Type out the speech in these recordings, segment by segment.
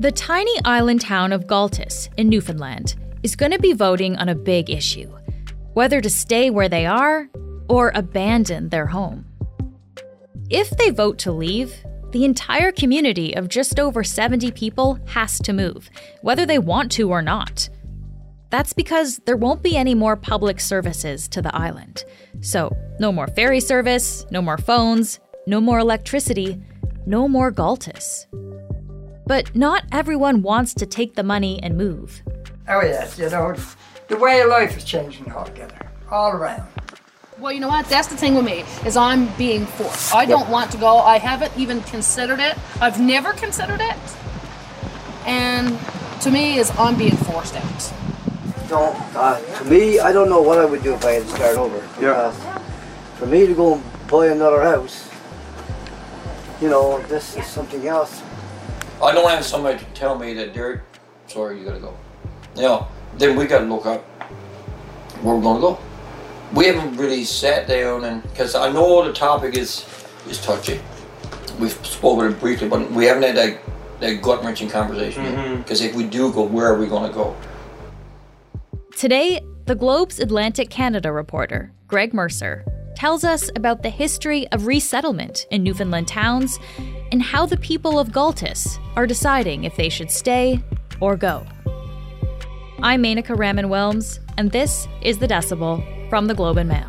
The tiny island town of Gaultois in Newfoundland is going to be voting on a big issue whether to stay where they are or abandon their home. If they vote to leave, the entire community of just over 70 people has to move, whether they want to or not. That's because there won't be any more public services to the island. So, no more ferry service, no more phones, no more electricity, no more Gaultois. But not everyone wants to take the money and move. Oh, yes, you know, the way of life is changing altogether, all around. Well, you know what? That's the thing with me is I'm being forced. I don't want to go. I haven't even considered it. I've never considered it. And to me, is I'm being forced out. No, uh, to me, I don't know what I would do if I had to start over. Yeah. For me to go and buy another house, you know, this is something else. I don't have somebody to tell me that, Derek, sorry, you gotta go. You know, then we gotta look up where we're gonna go. We haven't really sat down and, because I know the topic is is touchy. We've spoken it briefly, but we haven't had that, that gut wrenching conversation yet. Mm-hmm. Because if we do go, where are we gonna go? Today, the Globe's Atlantic Canada reporter, Greg Mercer, tells us about the history of resettlement in Newfoundland towns and how the people of Gaultois are deciding if they should stay or go. I'm Menaka Raman Wilms, and this is The Decibel from the Globe and Mail.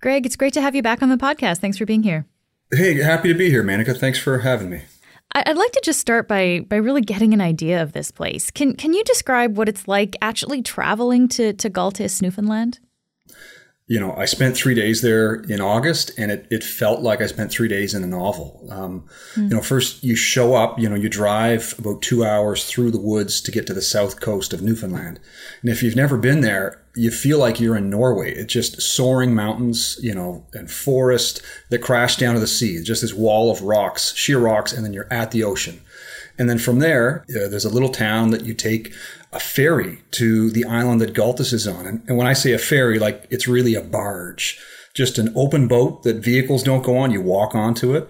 Greg, it's great to have you back on the podcast. Thanks for being here. Hey, happy to be here, Menaka. Thanks for having me. I'd like to just start by by really getting an idea of this place. Can can you describe what it's like actually traveling to to Gaultois, Newfoundland? You know, I spent three days there in August, and it, it felt like I spent three days in a novel. Um, You know, first you show up, you know, you drive about two hours through the woods to get to the south coast of Newfoundland. And if you've never been there, you feel like you're in Norway. It's just soaring mountains, you know, and forest that crash down to the sea. Just this wall of rocks, sheer rocks, and then you're at the ocean. And then from there, uh, there's a little town that you take a ferry to the island that Gaultois is on. And, and when I say a ferry, like it's really a barge, just an open boat that vehicles don't go on. You walk onto it.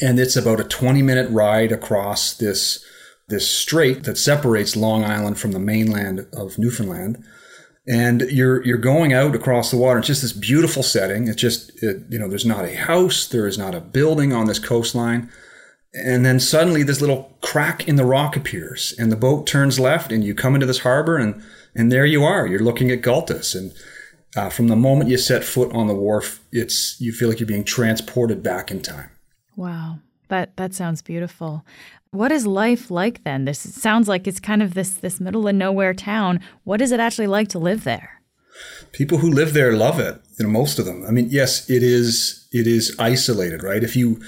And it's about a 20 minute ride across this, this strait that separates Long Island from the mainland of Newfoundland. And you're, you're going out across the water. It's just this beautiful setting. It's just, it, you know, there's not a house. There is not a building on this coastline. And then suddenly this little crack in the rock appears and the boat turns left and you come into this harbor and, and there you are. You're looking at Gaultois. And uh, from the moment you set foot on the wharf, it's, you feel like you're being transported back in time. Wow, that that sounds beautiful. What is life like then? This sounds like it's kind of this this middle of nowhere town. What is it actually like to live there? People who live there love it you know most of them. I mean yes it is it is isolated right? If you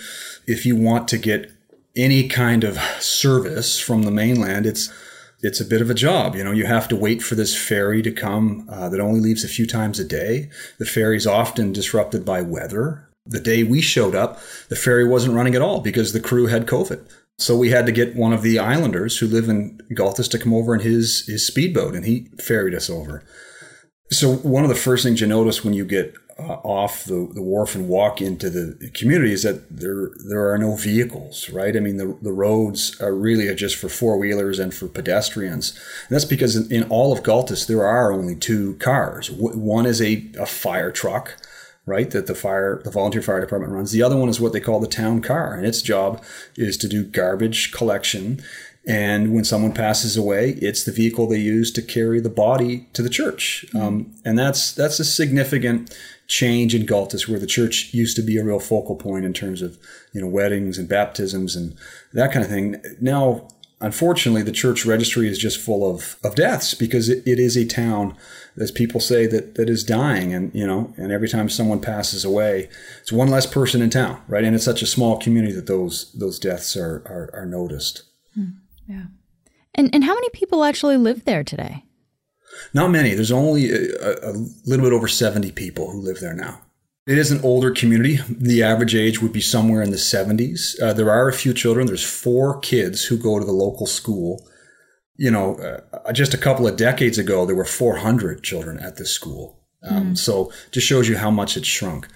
if you want to get any kind of service from the mainland it's it's a bit of a job you know? You have to wait for this ferry to come uh, that only leaves a few times a day. The ferry's often disrupted by weather. The day we showed up the ferry wasn't running at all because the crew had covid. So we had to get one of the islanders who live in Gaultois to come over in his his speedboat and he ferried us over so one of the first things you notice when you get uh, off the, the wharf and walk into the community is that there there are no vehicles, right? I mean, the, the roads are really just for four wheelers and for pedestrians. And that's because in, in all of Gaultois there are only two cars. W- one is a, a fire truck, right? That the fire the volunteer fire department runs. The other one is what they call the town car, and its job is to do garbage collection and when someone passes away, it's the vehicle they use to carry the body to the church. Um, and that's that's a significant change in Gaultois, where the church used to be a real focal point in terms of you know weddings and baptisms and that kind of thing. Now, unfortunately, the church registry is just full of of deaths because it, it is a town, as people say, that that is dying. And you know, and every time someone passes away, it's one less person in town, right? And it's such a small community that those those deaths are are, are noticed. Yeah. And and how many people actually live there today? Not many. There's only a, a little bit over 70 people who live there now. It is an older community. The average age would be somewhere in the 70s. Uh, there are a few children. There's four kids who go to the local school. You know, uh, just a couple of decades ago, there were 400 children at this school. Um, So just shows you how much it's shrunk.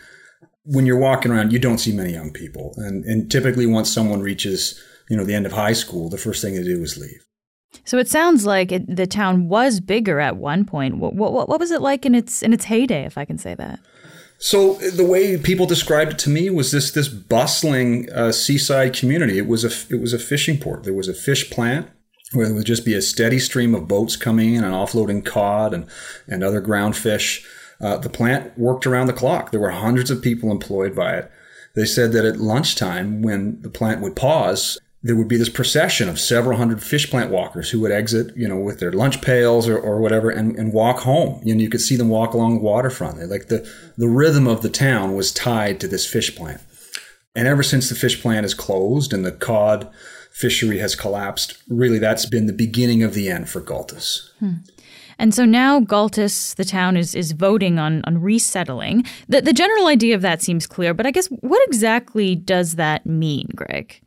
when you're walking around, you don't see many young people. And, and typically once someone reaches, you know, the end of high school, the first thing they do is leave. So it sounds like it, the town was bigger at one point. What, what, what was it like in its in its heyday, if I can say that? So the way people described it to me was this this bustling uh, seaside community. It was a it was a fishing port. There was a fish plant where there would just be a steady stream of boats coming in and offloading cod and and other ground fish. Uh, the plant worked around the clock. There were hundreds of people employed by it. They said that at lunchtime, when the plant would pause, there would be this procession of several hundred fish plant walkers who would exit, you know, with their lunch pails or, or whatever and, and walk home. You know, you could see them walk along the waterfront. Like the, the rhythm of the town was tied to this fish plant. And ever since the fish plant is closed and the cod fishery has collapsed, really that's been the beginning of the end for Gaultois. Hmm. And so now Gaultois, the town, is is voting on on resettling. The the general idea of that seems clear, but I guess what exactly does that mean, Greg?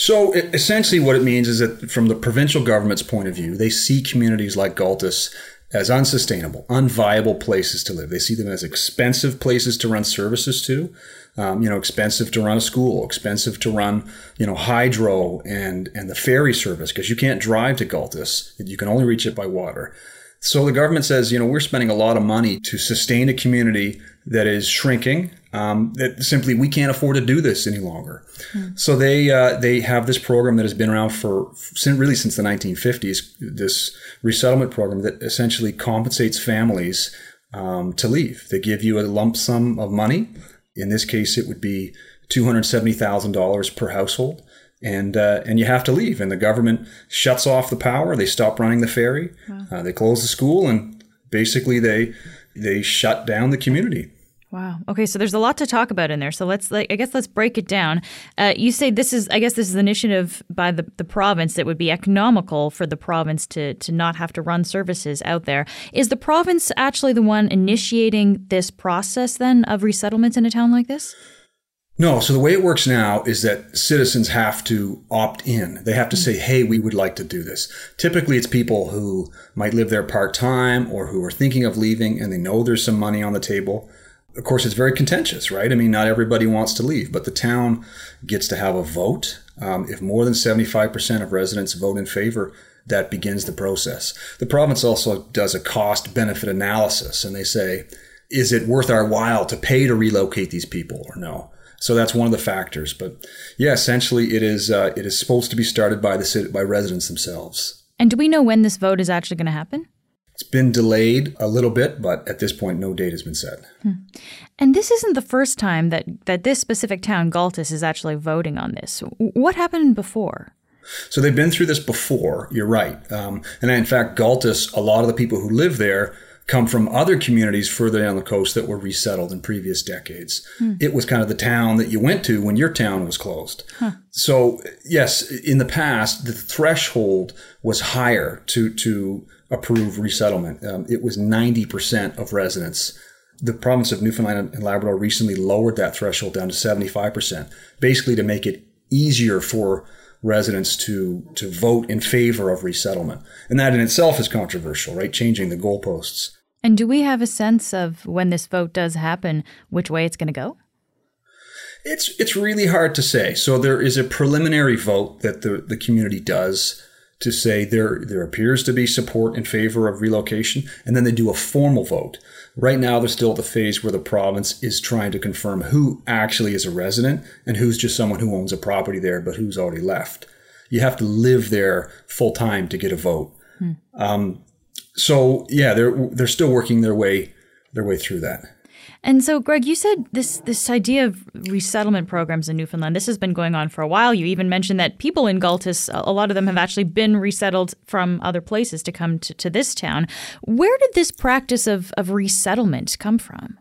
So essentially, what it means is that from the provincial government's point of view, they see communities like Gaultois as unsustainable, unviable places to live. They see them as expensive places to run services to. Um, you know, expensive to run a school, expensive to run, you know, hydro and and the ferry service because you can't drive to Gaultois. You can only reach it by water. So the government says, you know, we're spending a lot of money to sustain a community that is shrinking. Um, that simply we can't afford to do this any longer. Mm. So they uh, they have this program that has been around for really since the 1950s. This resettlement program that essentially compensates families um, to leave. They give you a lump sum of money. In this case, it would be two hundred seventy thousand dollars per household and uh, and you have to leave. And the government shuts off the power. They stop running the ferry. Wow. Uh, they close the school, and basically they they shut down the community. Wow. Okay, so there's a lot to talk about in there. So let's, like, I guess, let's break it down. Uh, you say this is, I guess, this is an initiative by the, the province that would be economical for the province to to not have to run services out there. Is the province actually the one initiating this process then of resettlement in a town like this? No. So the way it works now is that citizens have to opt in. They have to say, hey, we would like to do this. Typically, it's people who might live there part time or who are thinking of leaving and they know there's some money on the table. Of course, it's very contentious, right? I mean, not everybody wants to leave, but the town gets to have a vote. Um, if more than 75% of residents vote in favor, that begins the process. The province also does a cost benefit analysis and they say, is it worth our while to pay to relocate these people or no? So that's one of the factors. But yeah, essentially, it is uh, it is supposed to be started by the by residents themselves. And do we know when this vote is actually going to happen? It's been delayed a little bit, but at this point, no date has been set. Hmm. And this isn't the first time that that this specific town, Gaultois, is actually voting on this. What happened before? So they've been through this before. You're right, um, and in fact, Gaultois, a lot of the people who live there come from other communities further down the coast that were resettled in previous decades. Hmm. It was kind of the town that you went to when your town was closed. Huh. So, yes, in the past, the threshold was higher to, to approve resettlement. Um, it was 90% of residents. The province of Newfoundland and Labrador recently lowered that threshold down to 75%, basically to make it easier for residents to to vote in favor of resettlement. And that in itself is controversial, right? Changing the goalposts. And do we have a sense of when this vote does happen, which way it's going to go? It's it's really hard to say. So there is a preliminary vote that the, the community does to say there there appears to be support in favor of relocation, and then they do a formal vote. Right now, they're still at the phase where the province is trying to confirm who actually is a resident and who's just someone who owns a property there but who's already left. You have to live there full time to get a vote. Hmm. Um, so yeah, they're they're still working their way their way through that. And so, Greg, you said this this idea of resettlement programs in Newfoundland. This has been going on for a while. You even mentioned that people in Gaultois, a lot of them have actually been resettled from other places to come to, to this town. Where did this practice of of resettlement come from?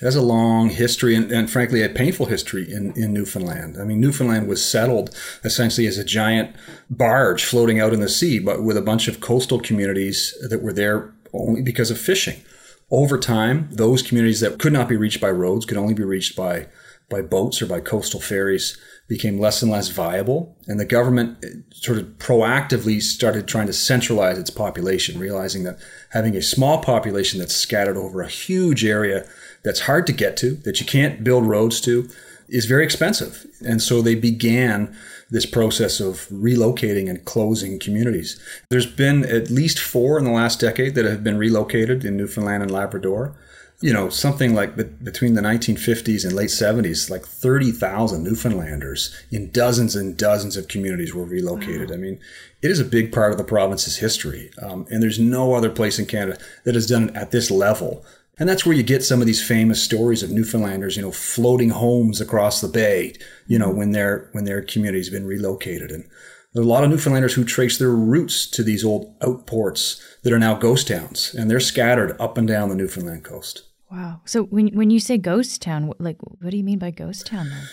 It has a long history and, and, frankly, a painful history in, in Newfoundland. I mean, Newfoundland was settled essentially as a giant barge floating out in the sea, but with a bunch of coastal communities that were there only because of fishing. Over time, those communities that could not be reached by roads could only be reached by, by boats or by coastal ferries became less and less viable. And the government eh, sort of proactively started trying to centralize its population, realizing that having a small population that's scattered over a huge area that's hard to get to, that you can't build roads to, is very expensive. And so they began this process of relocating and closing communities. There's been at least four in the last decade that have been relocated in Newfoundland and Labrador. You know, something like between the 1950s and late 70s, like 30,000 Newfoundlanders in dozens and dozens of communities were relocated. Wow. I mean, it is a big part of the province's history. Um, and there's no other place in Canada that has done it at this level and that's where you get some of these famous stories of Newfoundlanders, you know, floating homes across the bay, you know, when their when their community's been relocated. And there are a lot of Newfoundlanders who trace their roots to these old outports that are now ghost towns, and they're scattered up and down the Newfoundland coast. Wow. So when when you say ghost town, like what do you mean by ghost town then?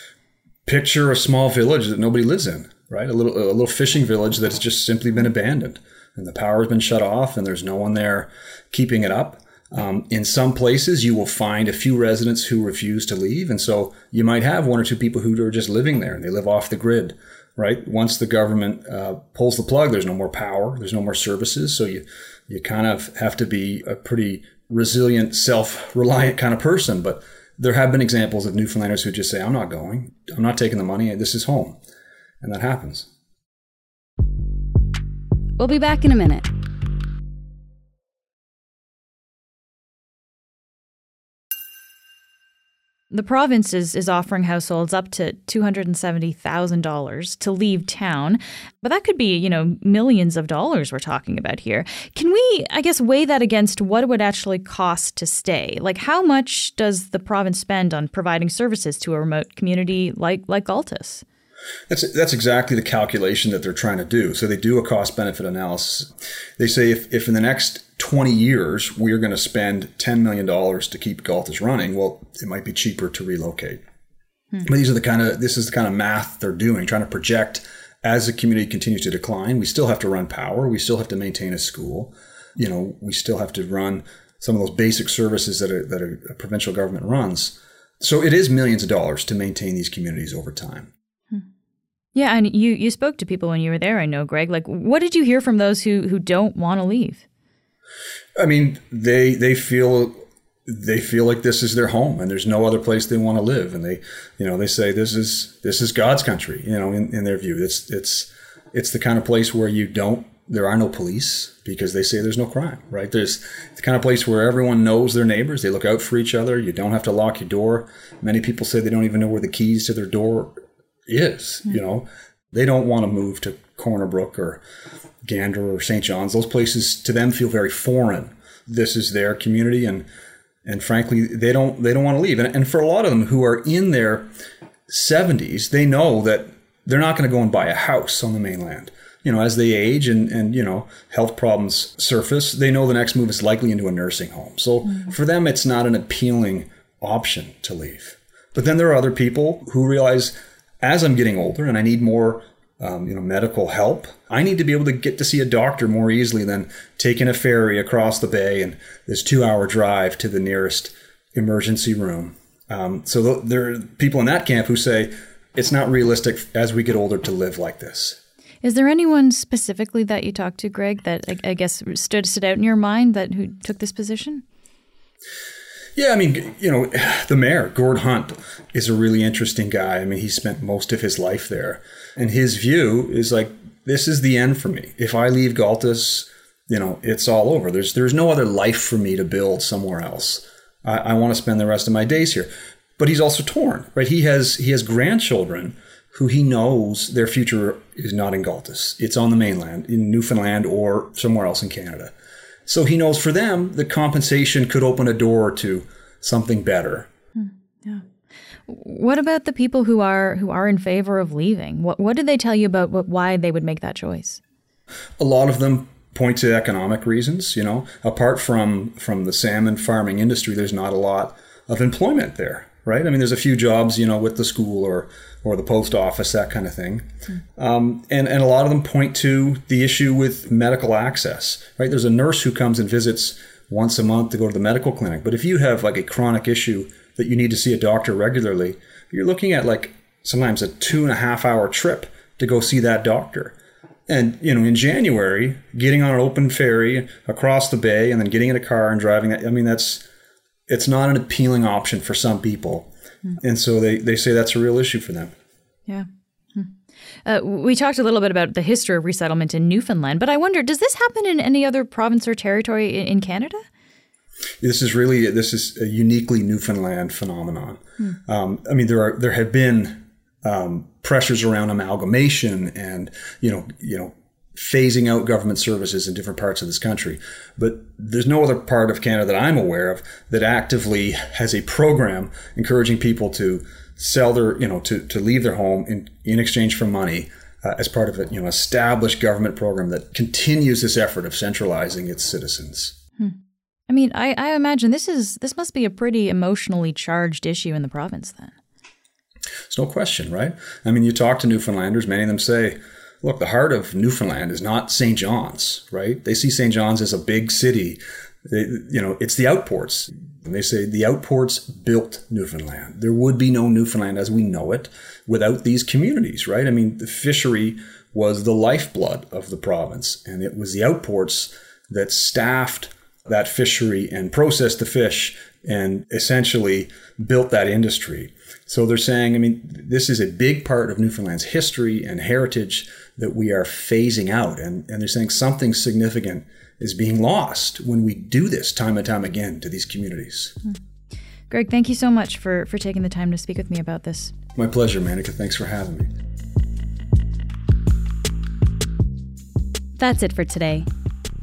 Picture a small village that nobody lives in, right? A little a little fishing village that's just simply been abandoned, and the power has been shut off, and there's no one there keeping it up um, in some places, you will find a few residents who refuse to leave. And so you might have one or two people who are just living there and they live off the grid, right? Once the government uh, pulls the plug, there's no more power, there's no more services. So you, you kind of have to be a pretty resilient, self reliant kind of person. But there have been examples of Newfoundlanders who just say, I'm not going, I'm not taking the money, this is home. And that happens. We'll be back in a minute. The province is, is offering households up to $270,000 to leave town, but that could be, you know, millions of dollars we're talking about here. Can we, I guess, weigh that against what it would actually cost to stay? Like, how much does the province spend on providing services to a remote community like, like Gaultois? That's that's exactly the calculation that they're trying to do. So they do a cost benefit analysis. They say if, if in the next 20 years, we're going to spend $10 million to keep Gaultois running. Well, it might be cheaper to relocate. Hmm. But these are the kind of, this is the kind of math they're doing, trying to project as the community continues to decline. We still have to run power. We still have to maintain a school. You know, we still have to run some of those basic services that a, that a, a provincial government runs. So it is millions of dollars to maintain these communities over time. Hmm. Yeah, and you you spoke to people when you were there. I know, Greg. Like, what did you hear from those who who don't want to leave? I mean, they they feel they feel like this is their home and there's no other place they want to live. And they you know they say this is this is god's country you know in, in their view. It's it's it's the kind of place where you don't there are no police because they say there's no crime right? There's the kind of place where everyone knows their neighbors. They look out for each other. You don't have to lock your door. Many people say they don't even know where the keys to their door is mm-hmm. you know? They don't want to move to corner brook or Gander or St. John's, those places to them feel very foreign. This is their community, and and frankly, they don't they don't want to leave. And, and for a lot of them who are in their 70s, they know that they're not going to go and buy a house on the mainland. You know, as they age and and you know health problems surface, they know the next move is likely into a nursing home. So mm-hmm. for them, it's not an appealing option to leave. But then there are other people who realize as I'm getting older and I need more um, you know, medical help. I need to be able to get to see a doctor more easily than taking a ferry across the bay and this two-hour drive to the nearest emergency room. Um, so th- there are people in that camp who say it's not realistic as we get older to live like this. Is there anyone specifically that you talked to, Greg, that I, I guess stood stood out in your mind that who took this position? Yeah, I mean, you know, the mayor, Gord Hunt, is a really interesting guy. I mean, he spent most of his life there. And his view is like, this is the end for me. If I leave Gaultois, you know, it's all over. There's there's no other life for me to build somewhere else. I, I want to spend the rest of my days here. But he's also torn, right? He has he has grandchildren who he knows their future is not in Gaultois. It's on the mainland, in Newfoundland or somewhere else in Canada. So he knows for them the compensation could open a door to something better. Hmm, yeah. What about the people who are who are in favor of leaving? What what did they tell you about what, why they would make that choice? A lot of them point to economic reasons. You know, apart from from the salmon farming industry, there's not a lot of employment there, right? I mean, there's a few jobs, you know, with the school or or the post office, that kind of thing. Mm. Um, and and a lot of them point to the issue with medical access, right? There's a nurse who comes and visits once a month to go to the medical clinic, but if you have like a chronic issue that you need to see a doctor regularly, you're looking at like sometimes a two and a half hour trip to go see that doctor. And you know, in January, getting on an open ferry across the bay and then getting in a car and driving I mean, that's it's not an appealing option for some people. And so they, they say that's a real issue for them. Yeah. Hmm. Uh, we talked a little bit about the history of resettlement in Newfoundland, but I wonder, does this happen in any other province or territory in, in Canada? This is really this is a uniquely Newfoundland phenomenon. Um, I mean, there are there have been um, pressures around amalgamation and you know you know phasing out government services in different parts of this country, but there's no other part of Canada that I'm aware of that actively has a program encouraging people to sell their you know to to leave their home in in exchange for money. Uh, as part of a you know established government program that continues this effort of centralizing its citizens. I mean, I, I imagine this is this must be a pretty emotionally charged issue in the province then. It's no question, right? I mean, you talk to Newfoundlanders, many of them say, look, the heart of Newfoundland is not St. John's, right? They see St. John's as a big city. They, you know, it's the outports. And they say the outports built Newfoundland. There would be no Newfoundland as we know it without these communities, right? I mean, the fishery was the lifeblood of the province, and it was the outports that staffed that fishery and processed the fish and essentially built that industry. So they're saying, I mean, this is a big part of Newfoundland's history and heritage that we are phasing out. And, and they're saying something significant is being lost when we do this time and time again to these communities. Hmm. Greg, thank you so much for, for taking the time to speak with me about this. My pleasure, Menaka. Thanks for having me. That's it for today.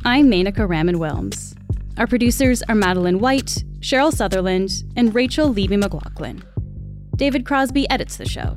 I'm Menaka Raman Wilms. Our producers are Madeline White, Cheryl Sutherland, and Rachel Levy McLaughlin. David Crosby edits the show.